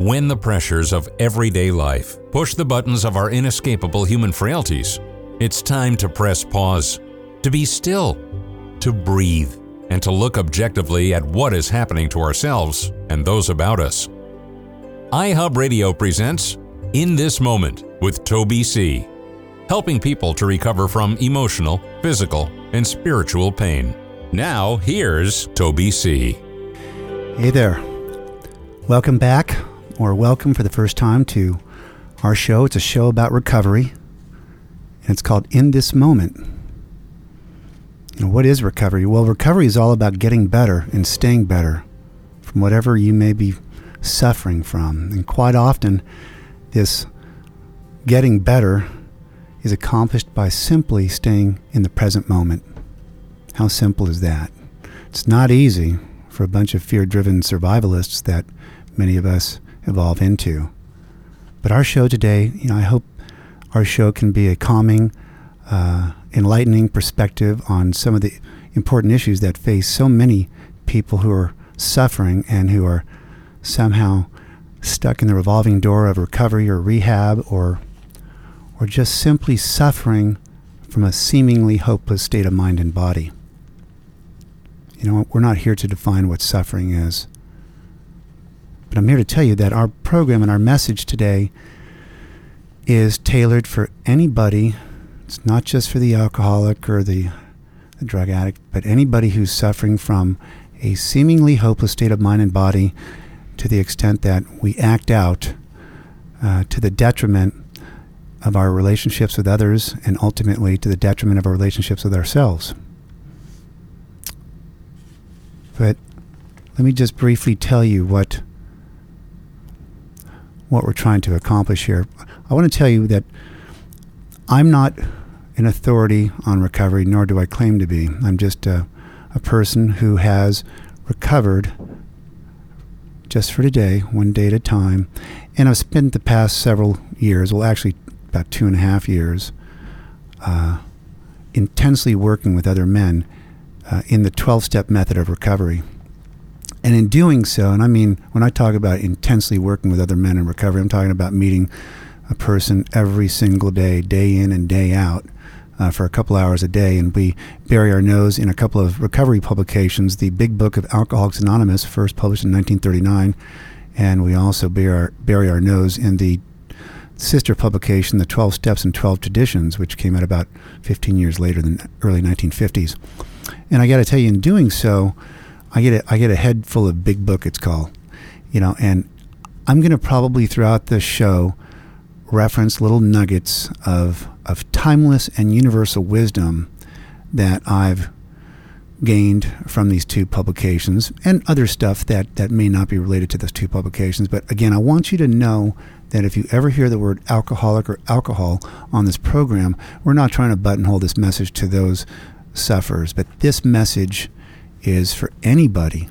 When the pressures of everyday life push the buttons of our inescapable human frailties, it's time to press pause, to be still, to breathe, and to look objectively at what is happening to ourselves and those about us. iHub Radio presents In This Moment with Toby C., helping people to recover from emotional, physical, and spiritual pain. Now, here's Toby C. Hey there. Welcome back, or welcome for the first time to our show. It's a show about recovery, and it's called In This Moment. You know, what is recovery? Well, recovery is all about getting better and staying better from whatever you may be suffering from. And quite often, this getting better is accomplished by simply staying in the present moment. How simple is that? It's not easy for a bunch of fear driven survivalists that many of us evolve into. But our show today, you know, I hope our show can be a calming, uh, enlightening perspective on some of the important issues that face so many people who are suffering and who are somehow stuck in the revolving door of recovery or rehab or or just simply suffering from a seemingly hopeless state of mind and body. You know, we're not here to define what suffering is. But I'm here to tell you that our program and our message today is tailored for anybody. It's not just for the alcoholic or the, the drug addict, but anybody who's suffering from a seemingly hopeless state of mind and body to the extent that we act out uh, to the detriment of our relationships with others and ultimately to the detriment of our relationships with ourselves. But let me just briefly tell you what what we're trying to accomplish here. I want to tell you that I'm not an authority on recovery, nor do I claim to be. I'm just a, a person who has recovered just for today, one day at a time. And I've spent the past several years, well, actually, about two and a half years, uh, intensely working with other men uh, in the 12 step method of recovery. And in doing so, and I mean, when I talk about intensely working with other men in recovery, I'm talking about meeting a person every single day, day in and day out, uh, for a couple hours a day. And we bury our nose in a couple of recovery publications the Big Book of Alcoholics Anonymous, first published in 1939. And we also bury our, bury our nose in the sister publication, The 12 Steps and 12 Traditions, which came out about 15 years later than early 1950s. And I got to tell you, in doing so, I get a, I get a head full of big book. It's called, you know, and I'm going to probably throughout the show reference little nuggets of of timeless and universal wisdom that I've gained from these two publications and other stuff that that may not be related to those two publications. But again, I want you to know that if you ever hear the word alcoholic or alcohol on this program, we're not trying to buttonhole this message to those sufferers, but this message is for anybody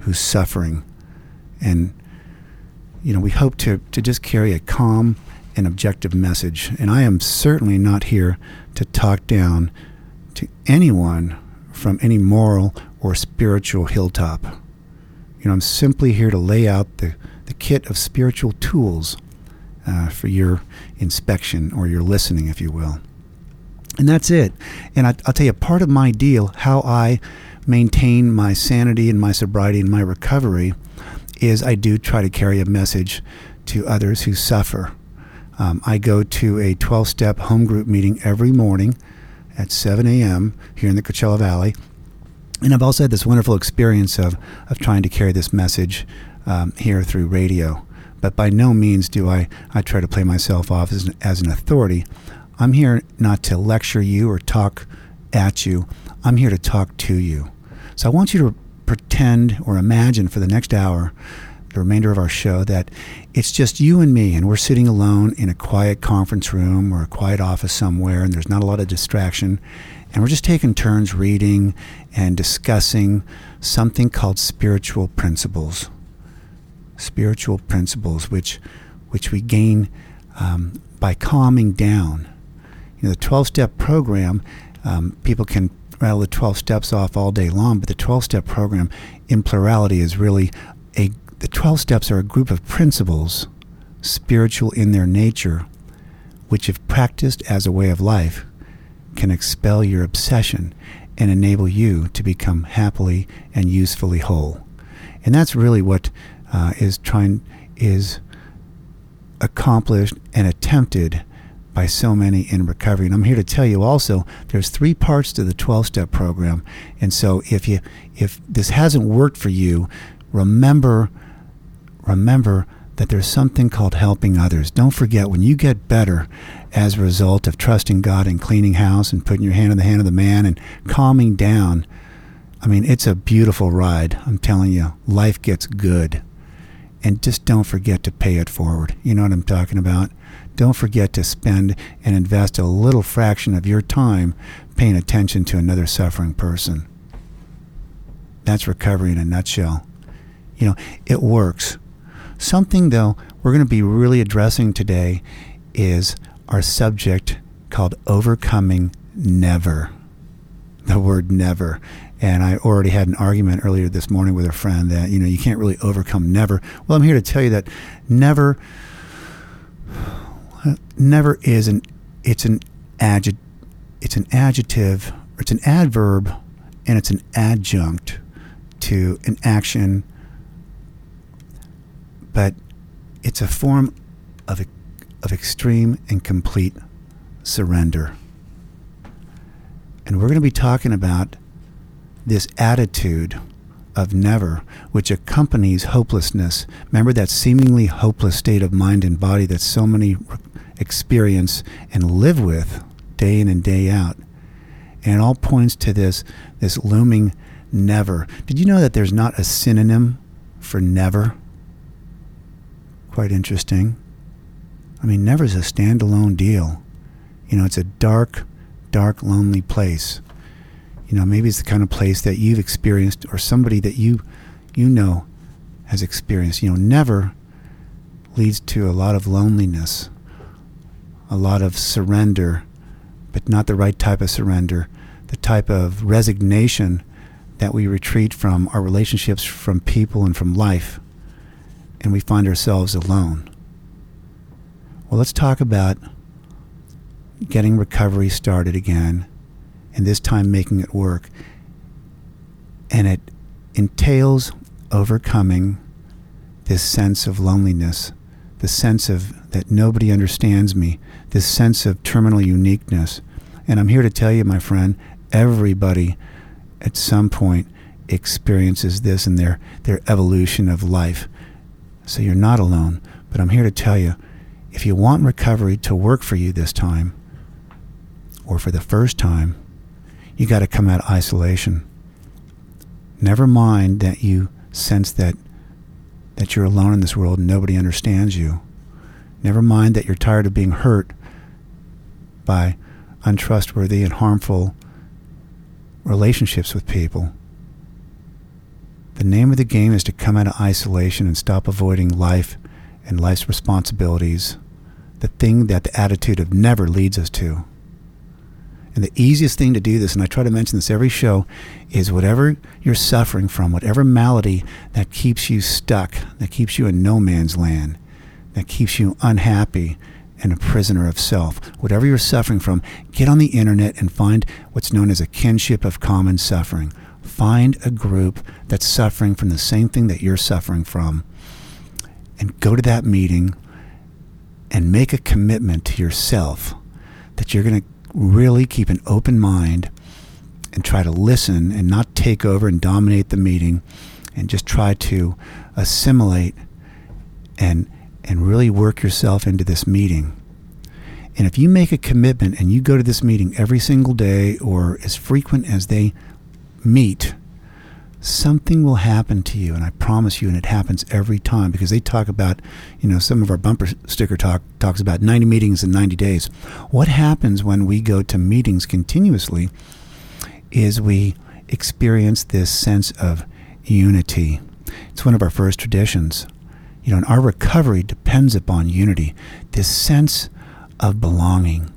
who's suffering. And, you know, we hope to, to just carry a calm and objective message. And I am certainly not here to talk down to anyone from any moral or spiritual hilltop. You know, I'm simply here to lay out the, the kit of spiritual tools uh, for your inspection or your listening, if you will. And that's it. And I, will tell you, part of my deal, how I maintain my sanity and my sobriety and my recovery is I do try to carry a message to others who suffer. Um, I go to a 12 step home group meeting every morning at 7 a.m. here in the Coachella Valley. And I've also had this wonderful experience of, of trying to carry this message um, here through radio. But by no means do I, I try to play myself off as an, as an authority. I'm here not to lecture you or talk at you. I'm here to talk to you. So I want you to pretend or imagine for the next hour, the remainder of our show, that it's just you and me, and we're sitting alone in a quiet conference room or a quiet office somewhere, and there's not a lot of distraction. And we're just taking turns reading and discussing something called spiritual principles. Spiritual principles, which, which we gain um, by calming down. You know, the 12 step program um, people can rattle the 12 steps off all day long, but the 12 step program in plurality is really a the 12 steps are a group of principles, spiritual in their nature, which, if practiced as a way of life, can expel your obsession and enable you to become happily and usefully whole. And that's really what uh, is trying is accomplished and attempted by so many in recovery. And I'm here to tell you also there's three parts to the 12 step program. And so if you if this hasn't worked for you, remember remember that there's something called helping others. Don't forget when you get better as a result of trusting God and cleaning house and putting your hand in the hand of the man and calming down. I mean, it's a beautiful ride. I'm telling you, life gets good. And just don't forget to pay it forward. You know what I'm talking about? Don't forget to spend and invest a little fraction of your time paying attention to another suffering person. That's recovery in a nutshell. You know, it works. Something, though, we're going to be really addressing today is our subject called overcoming never. The word never. And I already had an argument earlier this morning with a friend that, you know, you can't really overcome never. Well, I'm here to tell you that never never is an it's an adjective it's an adjective it's an adverb and it's an adjunct to an action but it's a form of of extreme and complete surrender and we're going to be talking about this attitude of never, which accompanies hopelessness. Remember that seemingly hopeless state of mind and body that so many experience and live with day in and day out. And it all points to this, this looming never. Did you know that there's not a synonym for never? Quite interesting. I mean, never is a standalone deal. You know, it's a dark, dark, lonely place. You know, maybe it's the kind of place that you've experienced or somebody that you you know has experienced. You know, never leads to a lot of loneliness, a lot of surrender, but not the right type of surrender, the type of resignation that we retreat from our relationships from people and from life, and we find ourselves alone. Well, let's talk about getting recovery started again and this time making it work. And it entails overcoming this sense of loneliness, the sense of that nobody understands me, this sense of terminal uniqueness. And I'm here to tell you, my friend, everybody at some point experiences this in their, their evolution of life. So you're not alone. But I'm here to tell you if you want recovery to work for you this time, or for the first time, you got to come out of isolation. Never mind that you sense that that you're alone in this world and nobody understands you. Never mind that you're tired of being hurt by untrustworthy and harmful relationships with people. The name of the game is to come out of isolation and stop avoiding life and life's responsibilities, the thing that the attitude of never leads us to. And the easiest thing to do this, and I try to mention this every show, is whatever you're suffering from, whatever malady that keeps you stuck, that keeps you in no man's land, that keeps you unhappy and a prisoner of self, whatever you're suffering from, get on the internet and find what's known as a kinship of common suffering. Find a group that's suffering from the same thing that you're suffering from, and go to that meeting and make a commitment to yourself that you're going to really keep an open mind and try to listen and not take over and dominate the meeting and just try to assimilate and and really work yourself into this meeting. And if you make a commitment and you go to this meeting every single day or as frequent as they meet, something will happen to you and i promise you and it happens every time because they talk about you know some of our bumper sticker talk talks about 90 meetings in 90 days. What happens when we go to meetings continuously is we experience this sense of unity. It's one of our first traditions you know and our recovery depends upon unity this sense of belonging.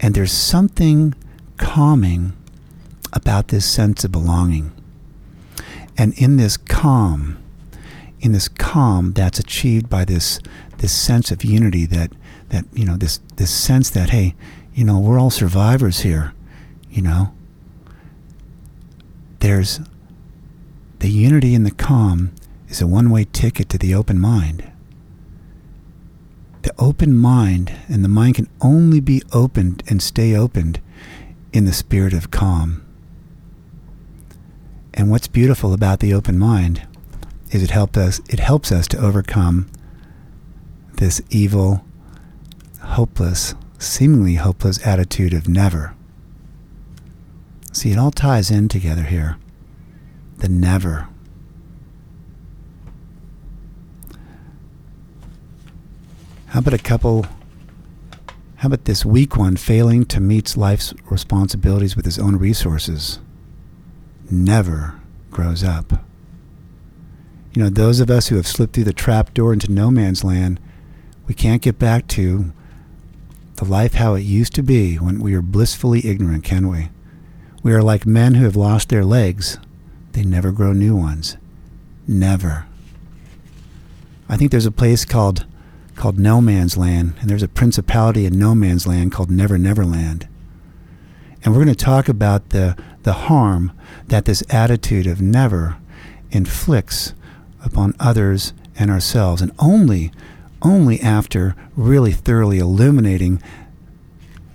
And there's something calming about this sense of belonging. And in this calm, in this calm that's achieved by this this sense of unity that that you know this this sense that hey you know we're all survivors here you know. There's the unity and the calm is a one-way ticket to the open mind the open mind and the mind can only be opened and stay opened in the spirit of calm and what's beautiful about the open mind is it helps us it helps us to overcome this evil, hopeless, seemingly hopeless attitude of never. See, it all ties in together here. The never. How about a couple? How about this weak one failing to meet life's responsibilities with his own resources? Never grows up. You know, those of us who have slipped through the trap door into no man's land, we can't get back to the life how it used to be when we were blissfully ignorant, can we? We are like men who have lost their legs. They never grow new ones. Never. I think there's a place called called No Man's Land, and there's a principality in No Man's Land called Never Never Land. And we're going to talk about the, the harm that this attitude of never inflicts upon others and ourselves. And only, only after really thoroughly illuminating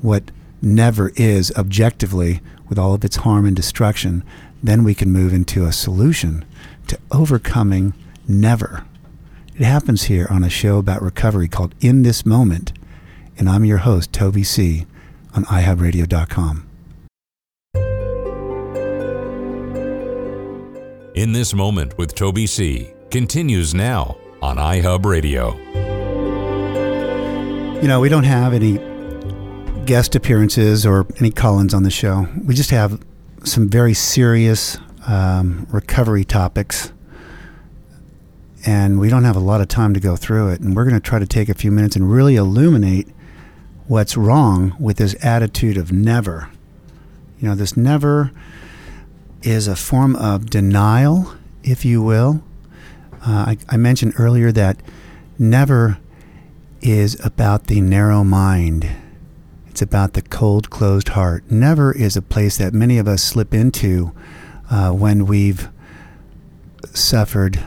what never is objectively with all of its harm and destruction, then we can move into a solution to overcoming never. It happens here on a show about recovery called In This Moment, and I'm your host, Toby C., on iHubRadio.com. In This Moment with Toby C. continues now on iHub Radio. You know, we don't have any guest appearances or any call-ins on the show. We just have some very serious um, recovery topics, and we don't have a lot of time to go through it. And we're going to try to take a few minutes and really illuminate what's wrong with this attitude of never. You know, this never is a form of denial, if you will. Uh, I, I mentioned earlier that never is about the narrow mind. It's about the cold, closed heart. Never is a place that many of us slip into uh, when we've suffered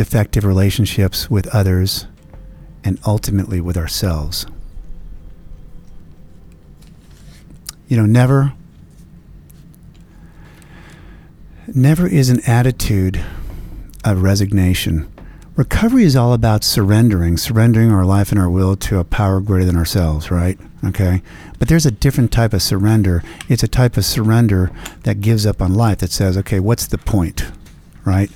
defective relationships with others and ultimately with ourselves. You know, never never is an attitude of resignation. Recovery is all about surrendering, surrendering our life and our will to a power greater than ourselves, right? Okay? But there's a different type of surrender. It's a type of surrender that gives up on life, that says, okay, what's the point, right?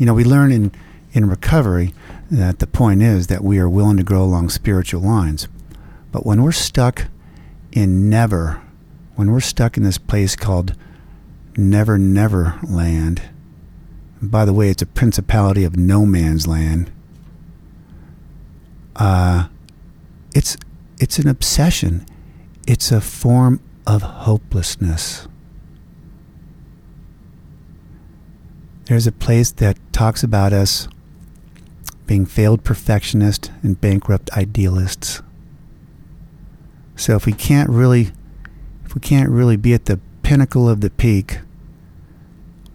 You know, we learn in, in recovery that the point is that we are willing to grow along spiritual lines. But when we're stuck in never, when we're stuck in this place called Never Never Land. By the way, it's a principality of no man's land. Uh, it's it's an obsession. It's a form of hopelessness. There's a place that talks about us being failed perfectionists and bankrupt idealists. So if we can't really if we can't really be at the pinnacle of the peak,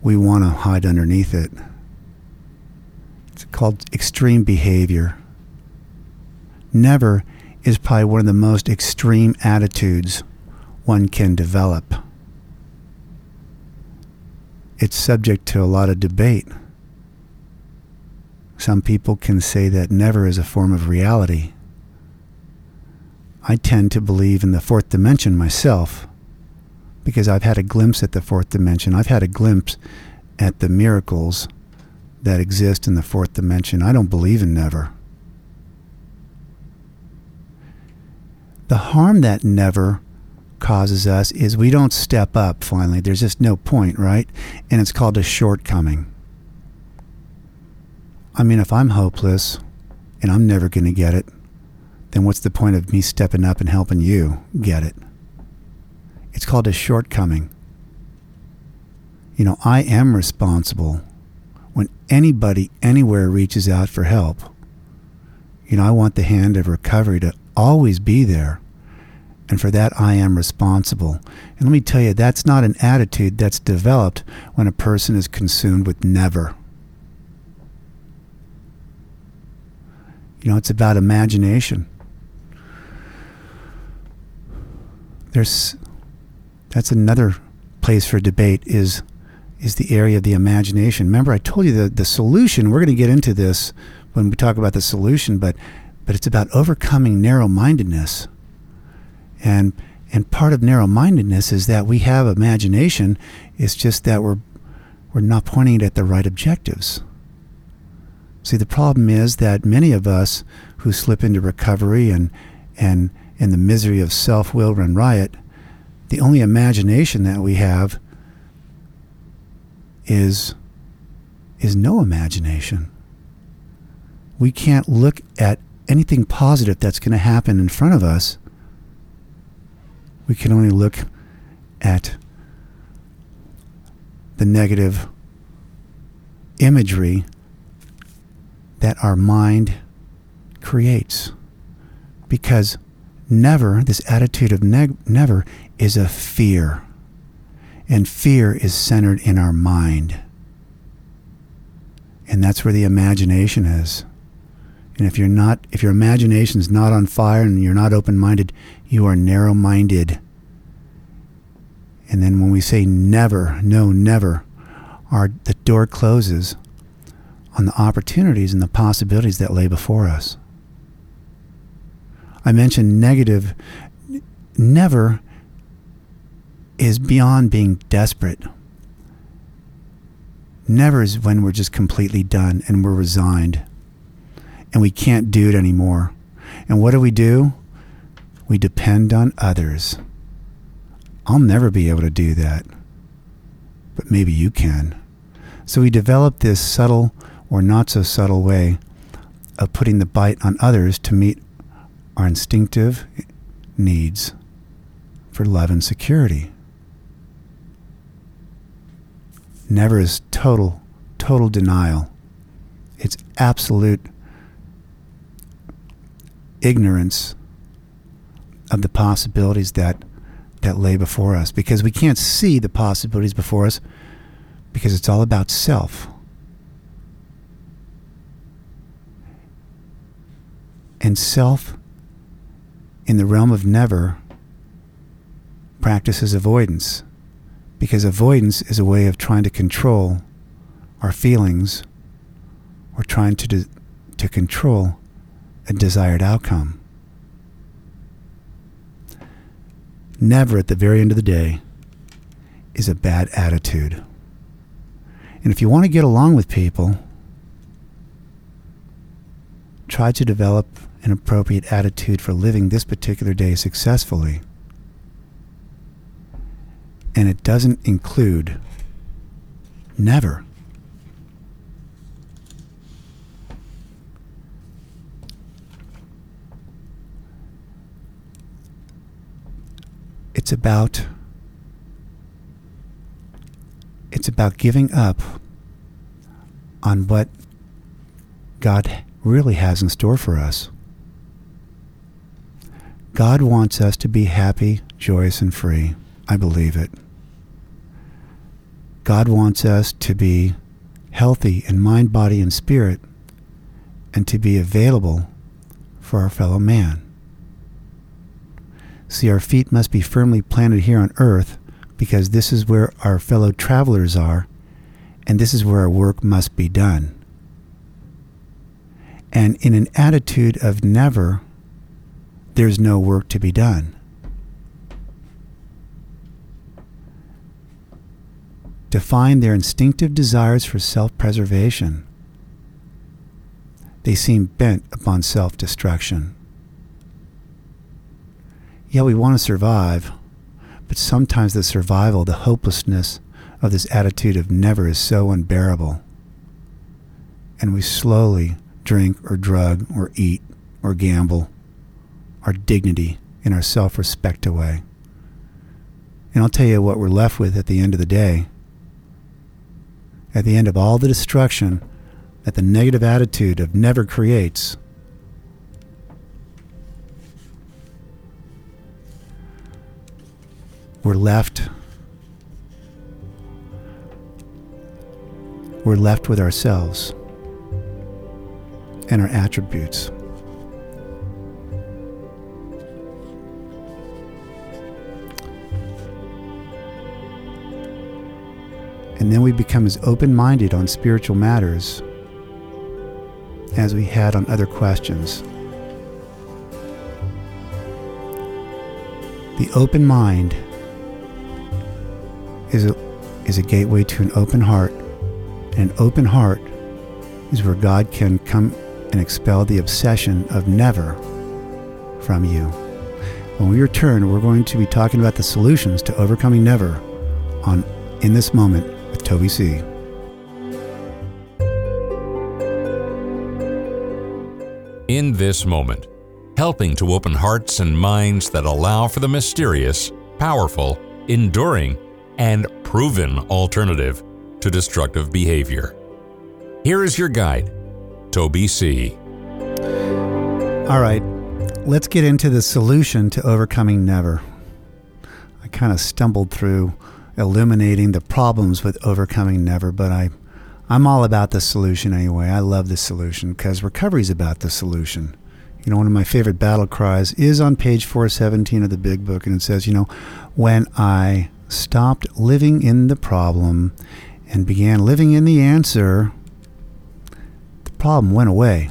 we want to hide underneath it. It's called extreme behavior. Never is probably one of the most extreme attitudes one can develop. It's subject to a lot of debate. Some people can say that never is a form of reality. I tend to believe in the fourth dimension myself because I've had a glimpse at the fourth dimension. I've had a glimpse at the miracles that exist in the fourth dimension. I don't believe in never. The harm that never causes us is we don't step up finally. There's just no point, right? And it's called a shortcoming. I mean, if I'm hopeless and I'm never going to get it, then what's the point of me stepping up and helping you get it? It's called a shortcoming. You know, I am responsible. when anybody anywhere reaches out for help, you know, I want the hand of recovery to always be there. And for that, I am responsible. And let me tell you, that's not an attitude that's developed when a person is consumed with never. You know, it's about imagination. There's that's another place for debate is is the area of the imagination. Remember I told you the the solution, we're going to get into this when we talk about the solution, but but it's about overcoming narrow-mindedness. And and part of narrow-mindedness is that we have imagination, it's just that we're we're not pointing it at the right objectives. See, the problem is that many of us who slip into recovery and and in the misery of self-will run riot, the only imagination that we have is is no imagination. We can't look at anything positive that's going to happen in front of us. We can only look at the negative imagery that our mind creates. Because never, this attitude of neg- never, is a fear. And fear is centered in our mind. And that's where the imagination is. And if you're not, if your imagination is not on fire and you're not open minded, you are narrow minded. And then when we say never, no, never, our, the door closes on the opportunities and the possibilities that lay before us. I mentioned negative never is beyond being desperate. Never is when we're just completely done and we're resigned and we can't do it anymore. And what do we do? We depend on others. I'll never be able to do that, but maybe you can. So we develop this subtle or not so subtle way of putting the bite on others to meet our instinctive needs for love and security. Never is total, total denial. It's absolute ignorance of the possibilities that that lay before us because we can't see the possibilities before us because it's all about self. And self, in the realm of never, practices avoidance. Because avoidance is a way of trying to control our feelings or trying to, to control a desired outcome. Never at the very end of the day is a bad attitude. And if you want to get along with people, try to develop an appropriate attitude for living this particular day successfully. And it doesn't include never. It's about it's about giving up on what God really has in store for us. God wants us to be happy, joyous, and free. I believe it. God wants us to be healthy in mind, body, and spirit, and to be available for our fellow man. See, our feet must be firmly planted here on earth because this is where our fellow travelers are, and this is where our work must be done. And in an attitude of never, there's no work to be done. Define their instinctive desires for self preservation. They seem bent upon self destruction. Yeah, we want to survive, but sometimes the survival, the hopelessness of this attitude of never is so unbearable. And we slowly drink or drug or eat or gamble our dignity and our self respect away. And I'll tell you what we're left with at the end of the day. at the end of all the destruction that the negative attitude of never creates, we're left we're left with ourselves and our attributes. And then we become as open minded on spiritual matters as we had on other questions. The open mind is a, is a gateway to an open heart. An open heart is where God can come and expel the obsession of never from you. When we return, we're going to be talking about the solutions to overcoming never on In This Moment with Toby C. In this moment, helping to open hearts and minds that allow for the mysterious, powerful, enduring, and proven alternative to destructive behavior. Here is your guide, Toby C. All right, let's get into the solution to overcoming never. I kind of stumbled through illuminating the problems with overcoming never, but I I'm all about the solution anyway. I love the solution because recovery is about the solution. You know, one of my favorite battle cries is on page 417 of the big book, and it says, you know, when I stopped living in the problem and began living in the answer, the problem went away.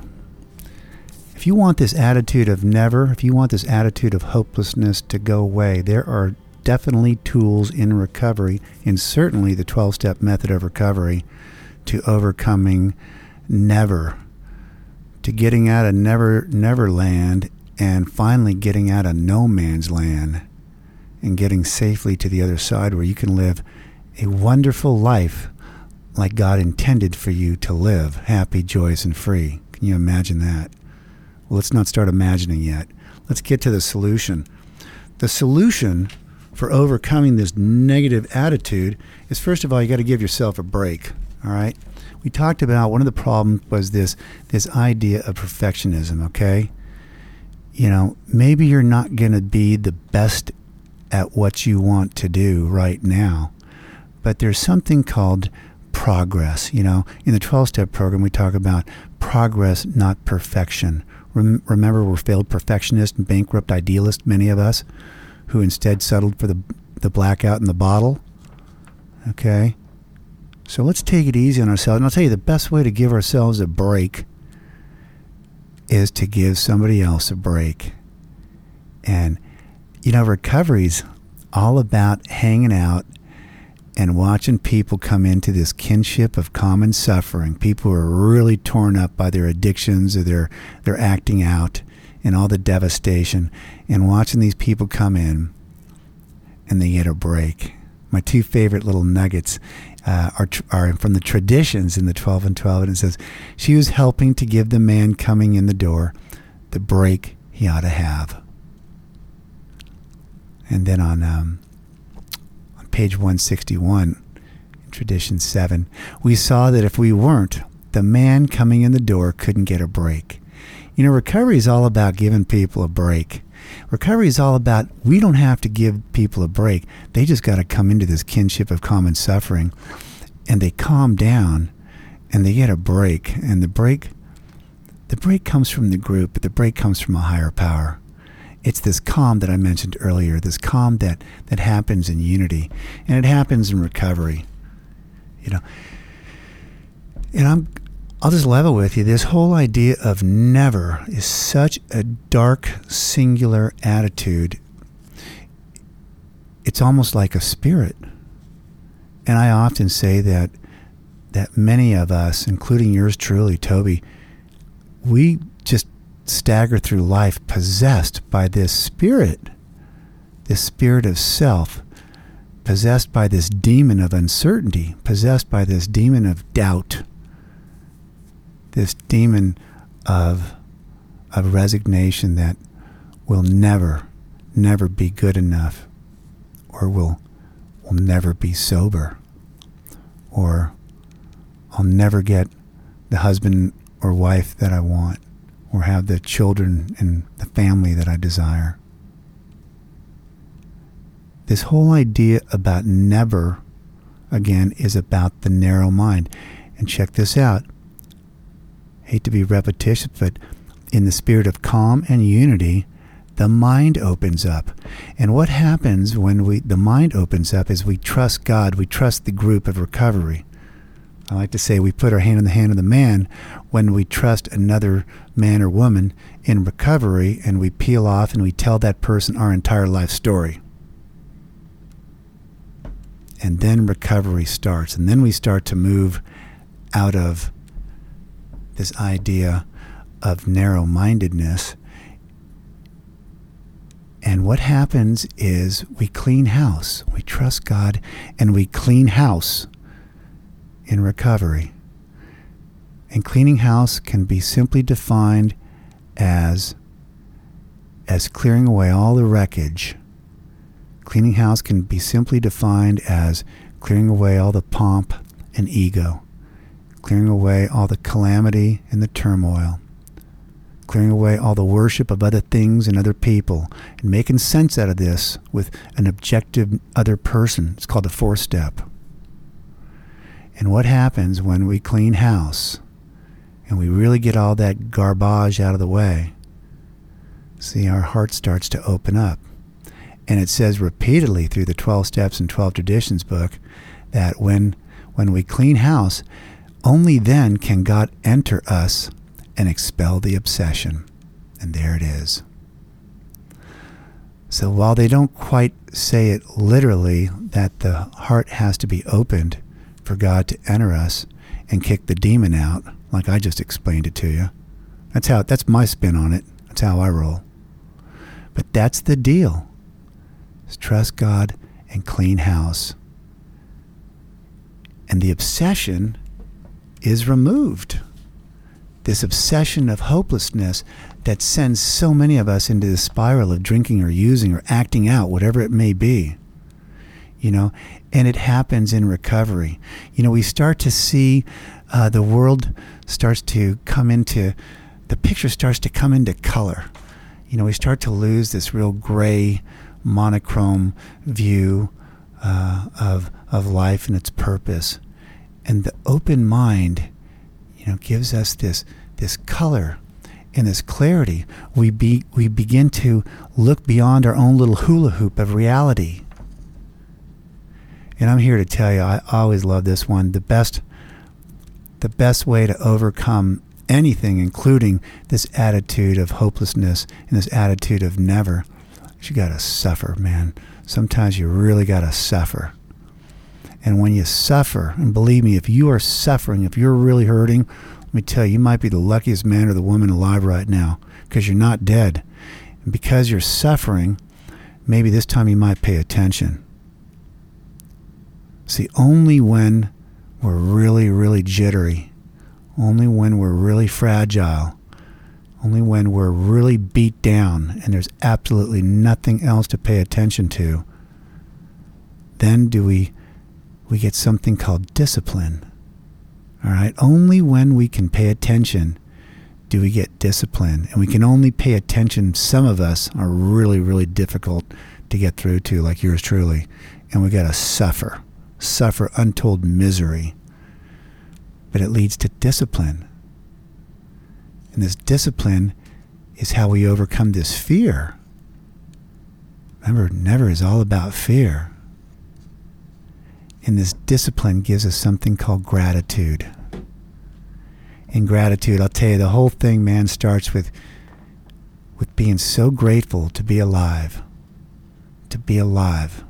If you want this attitude of never, if you want this attitude of hopelessness to go away, there are definitely tools in recovery, and certainly the 12 step method of recovery to overcoming never, to getting out of never, never land, and finally getting out of no man's land and getting safely to the other side where you can live a wonderful life like God intended for you to live, happy, joyous, and free. Can you imagine that? Well, let's not start imagining yet. Let's get to the solution. The solution for overcoming this negative attitude is first of all, you got to give yourself a break. All right. We talked about one of the problems was this this idea of perfectionism. Okay. You know, maybe you're not going to be the best at what you want to do right now, but there's something called progress. You know, in the 12 step program, we talk about progress, not perfection. Rem- remember, we're failed perfectionists and bankrupt idealists, many of us, who instead settled for the, the blackout in the bottle. Okay? So let's take it easy on ourselves. And I'll tell you the best way to give ourselves a break is to give somebody else a break. And, you know, recovery's all about hanging out and watching people come into this kinship of common suffering. People who are really torn up by their addictions or their, their acting out and all the devastation. And watching these people come in and they get a break. My two favorite little nuggets uh, are, are from the traditions in the 12 and 12. And it says, She was helping to give the man coming in the door the break he ought to have. And then on, um, on page 161, in tradition 7, we saw that if we weren't, the man coming in the door couldn't get a break. You know, recovery is all about giving people a break. Recovery is all about we don't have to give people a break. They just got to come into this kinship of common suffering and they calm down and they get a break. And the break the break comes from the group, but the break comes from a higher power. It's this calm that I mentioned earlier, this calm that, that happens in unity. And it happens in recovery. You know. And I'm I'll just level with you. This whole idea of never is such a dark, singular attitude. It's almost like a spirit. And I often say that that many of us, including yours truly, Toby, we just stagger through life possessed by this spirit, this spirit of self, possessed by this demon of uncertainty, possessed by this demon of doubt this demon of of resignation that will never, never be good enough, or will will never be sober, or I'll never get the husband or wife that I want or have the children and the family that I desire. This whole idea about never, again, is about the narrow mind. And check this out. Hate to be repetitious, but in the spirit of calm and unity, the mind opens up. And what happens when we the mind opens up is we trust God, we trust the group of recovery. I like to say we put our hand in the hand of the man when we trust another man or woman in recovery and we peel off and we tell that person our entire life story. And then recovery starts. And then we start to move out of this idea of narrow mindedness. And what happens is we clean house. We trust God and we clean house in recovery. And cleaning house can be simply defined as as clearing away all the wreckage. Cleaning house can be simply defined as clearing away all the pomp and ego, clearing away all the calamity and the turmoil, clearing away all the worship of other things and other people, and making sense out of this with an objective other person. It's called the fourth step. And what happens when we clean house and we really get all that garbage out of the way? See, our heart starts to open up. And it says repeatedly through the 12 Steps and 12 Traditions book that when, when we clean house, only then can God enter us and expel the obsession. And there it is. So while they don't quite say it literally, that the heart has to be opened for God to enter us and kick the demon out, like I just explained it to you. That's how that's my spin on it. That's how I roll. But that's the deal. Is trust God and clean house. And the obsession is removed. This obsession of hopelessness that sends so many of us into the spiral of drinking or using or acting out, whatever it may be. You know, and it happens in recovery. You know, we start to see uh, the world starts to come into the picture starts to come into color. You know, we start to lose this real gray, monochrome view uh, of of life and its purpose, and the open mind, you know, gives us this this color and this clarity. We be we begin to look beyond our own little hula hoop of reality and I'm here to tell you, I always love this one. The best, the best way to overcome anything, including this attitude of hopelessness and this attitude of never, you got to suffer, man. Sometimes you really got to suffer. And when you suffer, and believe me, if you are suffering, if you're really hurting, let me tell you, you might be the luckiest man or the woman alive right now because you're not dead. And because you're suffering, maybe this time you might pay attention. See, only when we're really, really jittery, only when we're really fragile, only when we're really beat down and there's absolutely nothing else to pay attention to, then do we we get something called discipline. All right? Only when we can pay attention do we get discipline. And we can only pay attention some of us are really really difficult to get through to like yours truly, and we got to suffer suffer untold misery, but it leads to discipline. And this discipline is how we overcome this fear. Remember, never is all about fear. And this discipline gives us something called gratitude. In gratitude, I'll tell you, the whole thing, man, starts with, with being so grateful to be alive. To be alive.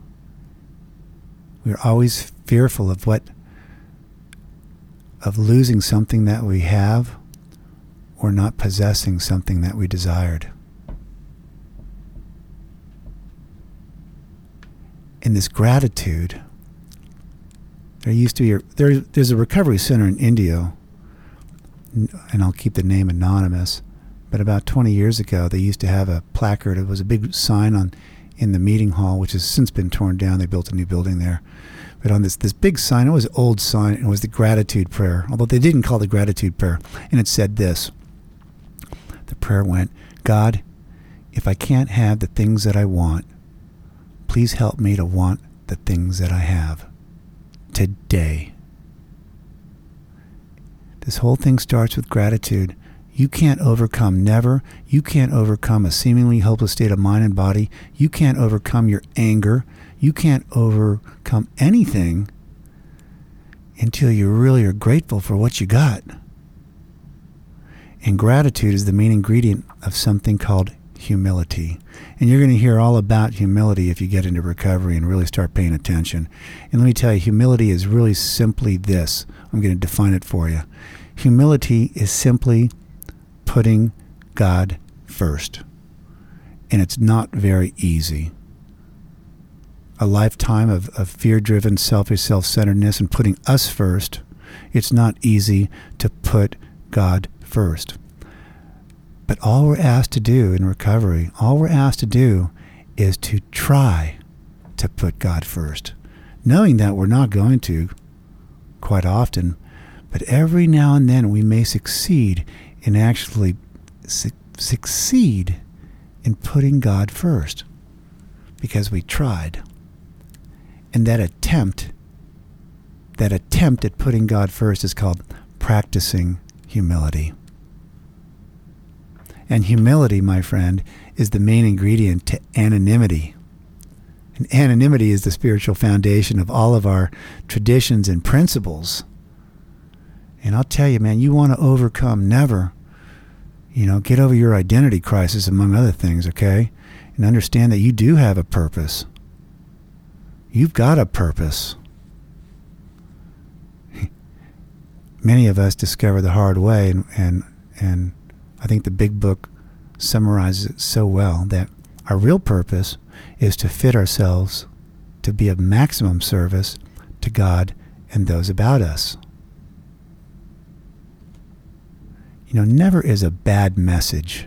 We're always fearful of what, of losing something that we have or not possessing something that we desired. In this gratitude, there used to be a, there, there's a recovery center in Indio, and I'll keep the name anonymous. But about 20 years ago, they used to have a placard. It was a big sign on in the meeting hall, which has since been torn down. They built a new building there but on this this big sign. It was an old sign. And it was the gratitude prayer, although they didn't call it the gratitude prayer. And it said this. The prayer went, God, if I can't have the things that I want, please help me to want the things that I have today. This whole thing starts with gratitude. You can't overcome never. You can't overcome a seemingly hopeless state of mind and body. You can't overcome your anger. You can't overcome anything until you really are grateful for what you got. And gratitude is the main ingredient of something called humility. And you're going to hear all about humility if you get into recovery and really start paying attention. And let me tell you, humility is really simply this. I'm going to define it for you. Humility is simply putting God first. And it's not very easy. A lifetime of, of fear driven, selfish self centeredness and putting us first, it's not easy to put God first. But all we're asked to do in recovery, all we're asked to do is to try to put God first, knowing that we're not going to quite often, but every now and then we may succeed in actually su- succeed in putting God first because we tried. And that attempt, that attempt at putting God first is called practicing humility. And humility, my friend, is the main ingredient to anonymity. And anonymity is the spiritual foundation of all of our traditions and principles. And I'll tell you, man, you want to overcome never, you know, get over your identity crisis, among other things, okay? And understand that you do have a purpose. You've got a purpose. Many of us discover the hard way, and, and, and I think the big book summarizes it so well that our real purpose is to fit ourselves to be of maximum service to God and those about us. You know, never is a bad message.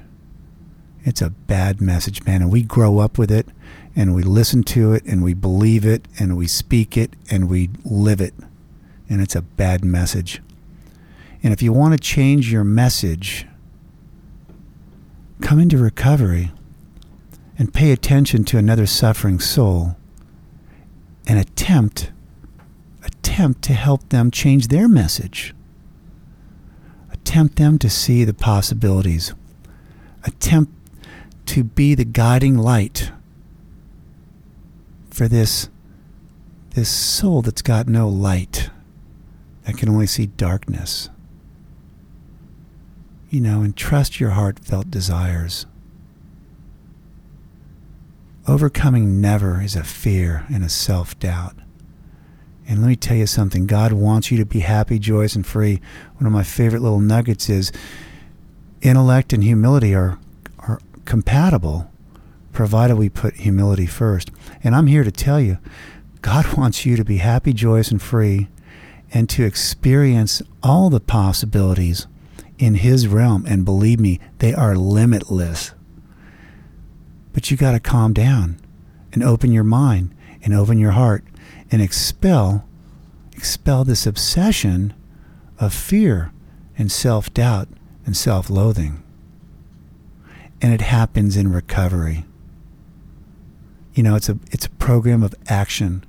It's a bad message, man, and we grow up with it and we listen to it and we believe it and we speak it and we live it. And it's a bad message. And if you want to change your message, come into recovery and pay attention to another suffering soul and attempt attempt to help them change their message attempt them to see the possibilities attempt to be the guiding light for this this soul that's got no light that can only see darkness you know, and trust your heartfelt desires. Overcoming never is a fear and a self doubt. And let me tell you something God wants you to be happy, joyous, and free. One of my favorite little nuggets is intellect and humility are, are compatible, provided we put humility first. And I'm here to tell you God wants you to be happy, joyous, and free, and to experience all the possibilities in his realm. And believe me, they are limitless. But you got to calm down and open your mind and open your heart and expel expel this obsession of fear and self-doubt and self-loathing. And it happens in recovery. You know, it's a it's a program of action.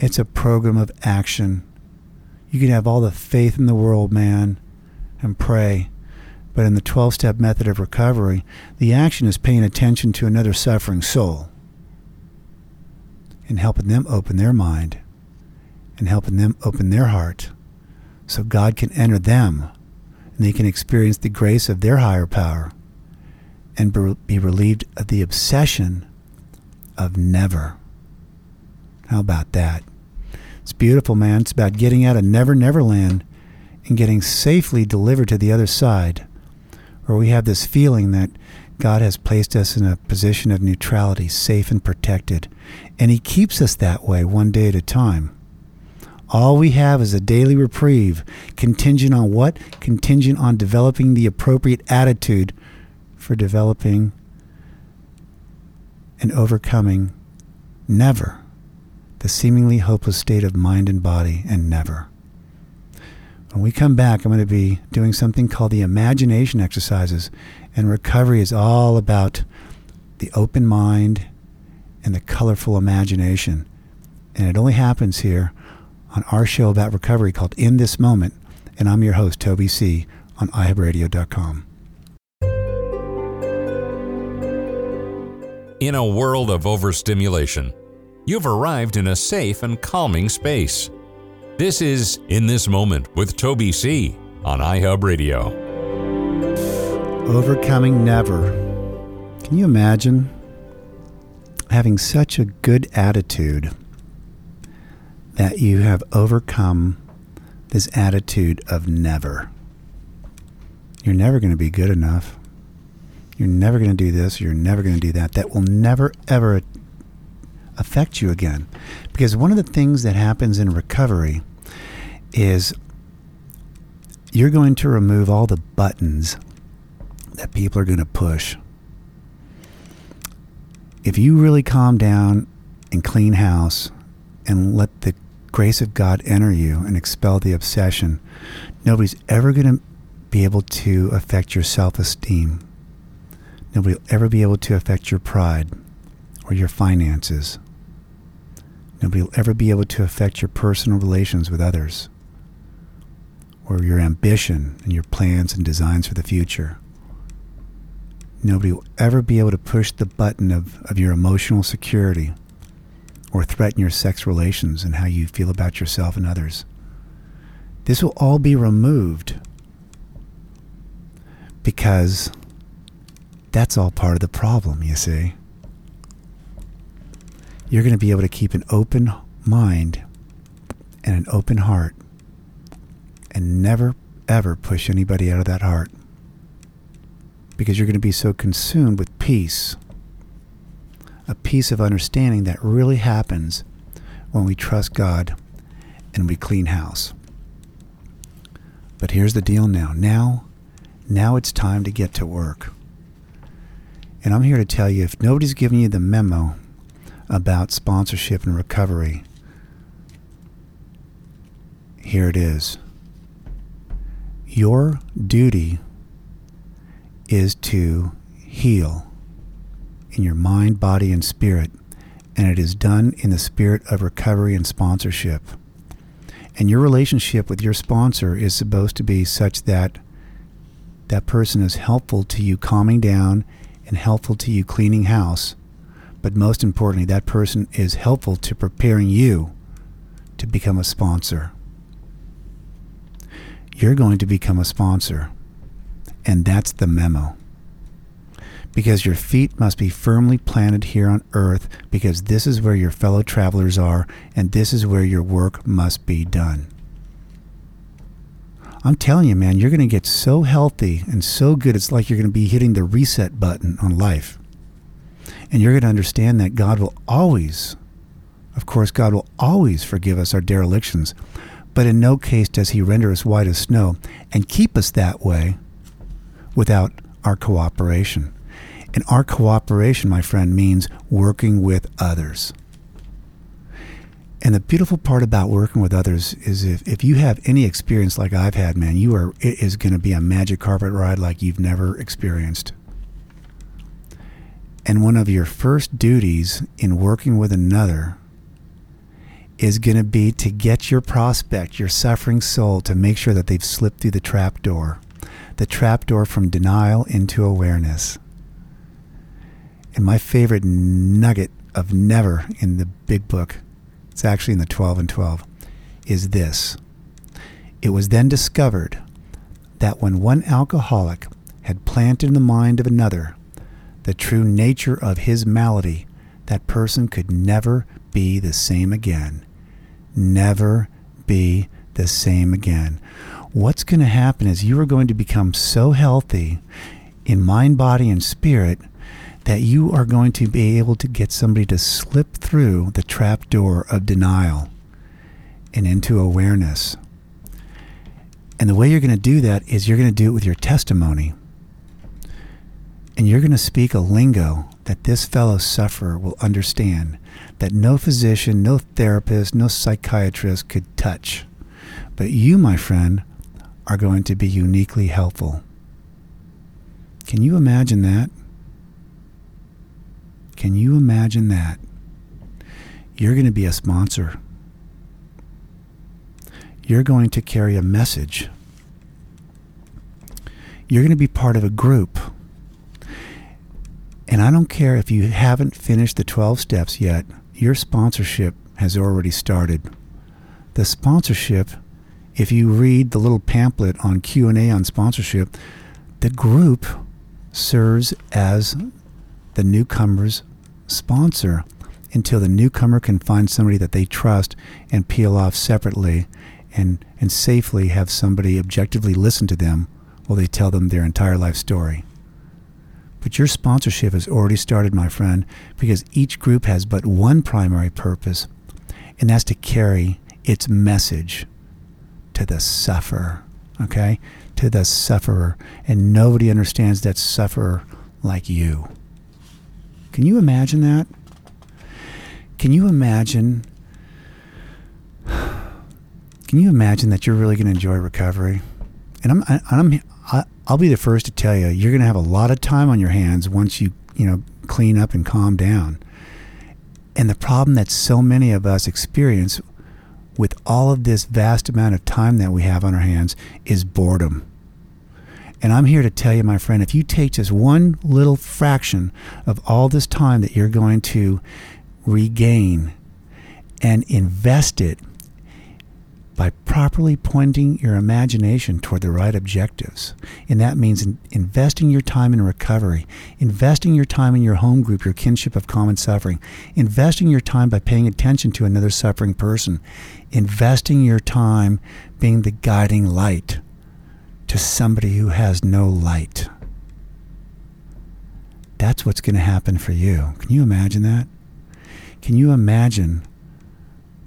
It's a program of action. You can have all the faith in the world, man and pray. But in the 12 step method of recovery, the action is paying attention to another suffering soul and helping them open their mind and helping them open their heart so God can enter them and they can experience the grace of their higher power and be relieved of the obsession of never. How about that? It's beautiful, man. It's about getting out of never, never land and getting safely delivered to the other side, where we have this feeling that God has placed us in a position of neutrality, safe and protected, and He keeps us that way one day at a time. All we have is a daily reprieve, contingent on what? Contingent on developing the appropriate attitude for developing and overcoming never, the seemingly hopeless state of mind and body, and never. When we come back, I'm going to be doing something called the imagination exercises. And recovery is all about the open mind and the colorful imagination. And it only happens here on our show about recovery called In This Moment. And I'm your host, Toby C., on iHeartRadio.com. In a world of overstimulation, you've arrived in a safe and calming space. This is In This Moment with Toby C. on iHeart Radio. Overcoming never. Can you imagine having such a good attitude that you have overcome this attitude of never? You're never going to be good enough. You're never going to do this. You're never going to do that. That will never, ever affect you again. Because one of the things that happens in recovery is you're going to remove all the buttons that people are going to push. If you really calm down and clean house and let the grace of God enter you and expel the obsession, nobody's ever going to be able to affect your self esteem. Nobody will ever be able to affect your pride or your finances. Nobody will ever be able to affect your personal relations with others or your ambition and your plans and designs for the future. Nobody will ever be able to push the button of, of your emotional security or threaten your sex relations and how you feel about yourself and others. This will all be removed because that's all part of the problem, you see. You're going to be able to keep an open mind and an open heart and never, ever push anybody out of that heart because you're going to be so consumed with peace, a peace of understanding that really happens when we trust God and we clean house. But here's the deal now. Now, now it's time to get to work. And I'm here to tell you if nobody's giving you the memo about sponsorship and recovery, here it is. Your duty is to heal in your mind, body, and spirit, and it is done in the spirit of recovery and sponsorship. And your relationship with your sponsor is supposed to be such that that person is helpful to you calming down and helpful to you cleaning house. But most importantly, that person is helpful to preparing you to become a sponsor. You're going to become a sponsor. And that's the memo. Because your feet must be firmly planted here on earth, because this is where your fellow travelers are, and this is where your work must be done. I'm telling you, man, you're going to get so healthy and so good, it's like you're going to be hitting the reset button on life. And you're going to understand that God will always, of course, God will always forgive us our derelictions, but in no case does He render us white as snow and keep us that way without our cooperation. And our cooperation, my friend, means working with others. And the beautiful part about working with others is if, if you have any experience like I've had, man, you are it is going to be a magic carpet ride like you've never experienced. And one of your first duties in working with another is going to be to get your prospect, your suffering soul, to make sure that they've slipped through the trap door, the trap door from denial into awareness. And my favorite nugget of never in the big book it's actually in the 12 and 12, is this. It was then discovered that when one alcoholic had planted in the mind of another the true nature of his malady, that person could never be the same again. Never be the same again. What's going to happen is you are going to become so healthy in mind, body, and spirit that you are going to be able to get somebody to slip through the trap door of denial and into awareness. And the way you're going to do that is you're going to do it with your testimony. And you're going to speak a lingo that this fellow sufferer will understand that no physician, no therapist, no psychiatrist could touch. But you, my friend, are going to be uniquely helpful. Can you imagine that? Can you imagine that? You're going to be a sponsor. You're going to carry a message. You're going to be part of a group. And I don't care if you haven't finished the 12 steps yet, your sponsorship has already started. The sponsorship, if you read the little pamphlet on Q&A on sponsorship, the group serves as the newcomer's sponsor until the newcomer can find somebody that they trust and peel off separately and, and safely have somebody objectively listen to them while they tell them their entire life story. But your sponsorship has already started, my friend, because each group has but one primary purpose, and that's to carry its message to the sufferer, okay? To the sufferer. And nobody understands that sufferer like you. Can you imagine that? Can you imagine? Can you imagine that you're really going to enjoy recovery? And I'm, I, I'm, I, I'll be the first to tell you, you're going to have a lot of time on your hands once you, you know, clean up and calm down. And the problem that so many of us experience with all of this vast amount of time that we have on our hands is boredom. And I'm here to tell you, my friend, if you take just one little fraction of all this time that you're going to regain and invest it by properly pointing your imagination toward the right objectives. And that means in investing your time in recovery, investing your time in your home group, your kinship of common suffering, investing your time by paying attention to another suffering person, investing your time being the guiding light to somebody who has no light. That's what's going to happen for you. Can you imagine that? Can you imagine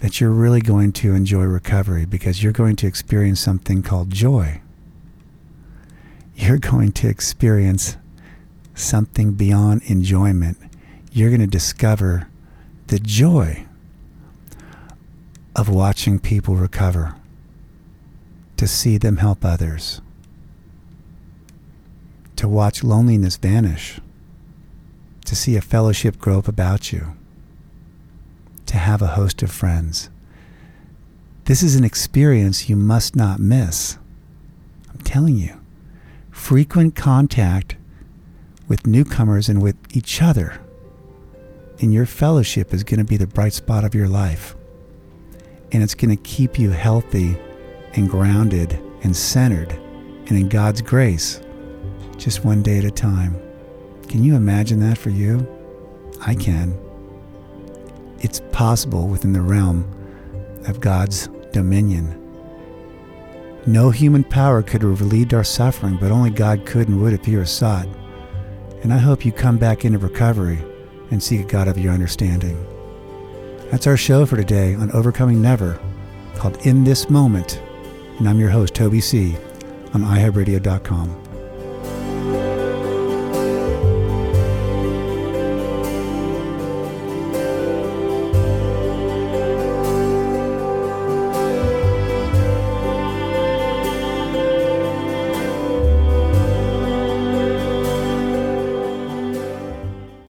that you're really going to enjoy recovery because you're going to experience something called joy? You're going to experience something beyond enjoyment. You're going to discover the joy of watching people recover, to see them help others, to watch loneliness vanish, to see a fellowship grow up about you, to have a host of friends. This is an experience you must not miss. I'm telling you. Frequent contact with newcomers and with each other in your fellowship is going to be the bright spot of your life. And it's going to keep you healthy and grounded and centered and in God's grace just one day at a time. Can you imagine that for you? I can. It's possible within the realm of God's dominion. No human power could have relieved our suffering, but only God could and would if He were sought. And I hope you come back into recovery and seek a God of your understanding. That's our show for today on Overcoming Never, called In This Moment. And I'm your host, Toby C., on iHeartRadio.com.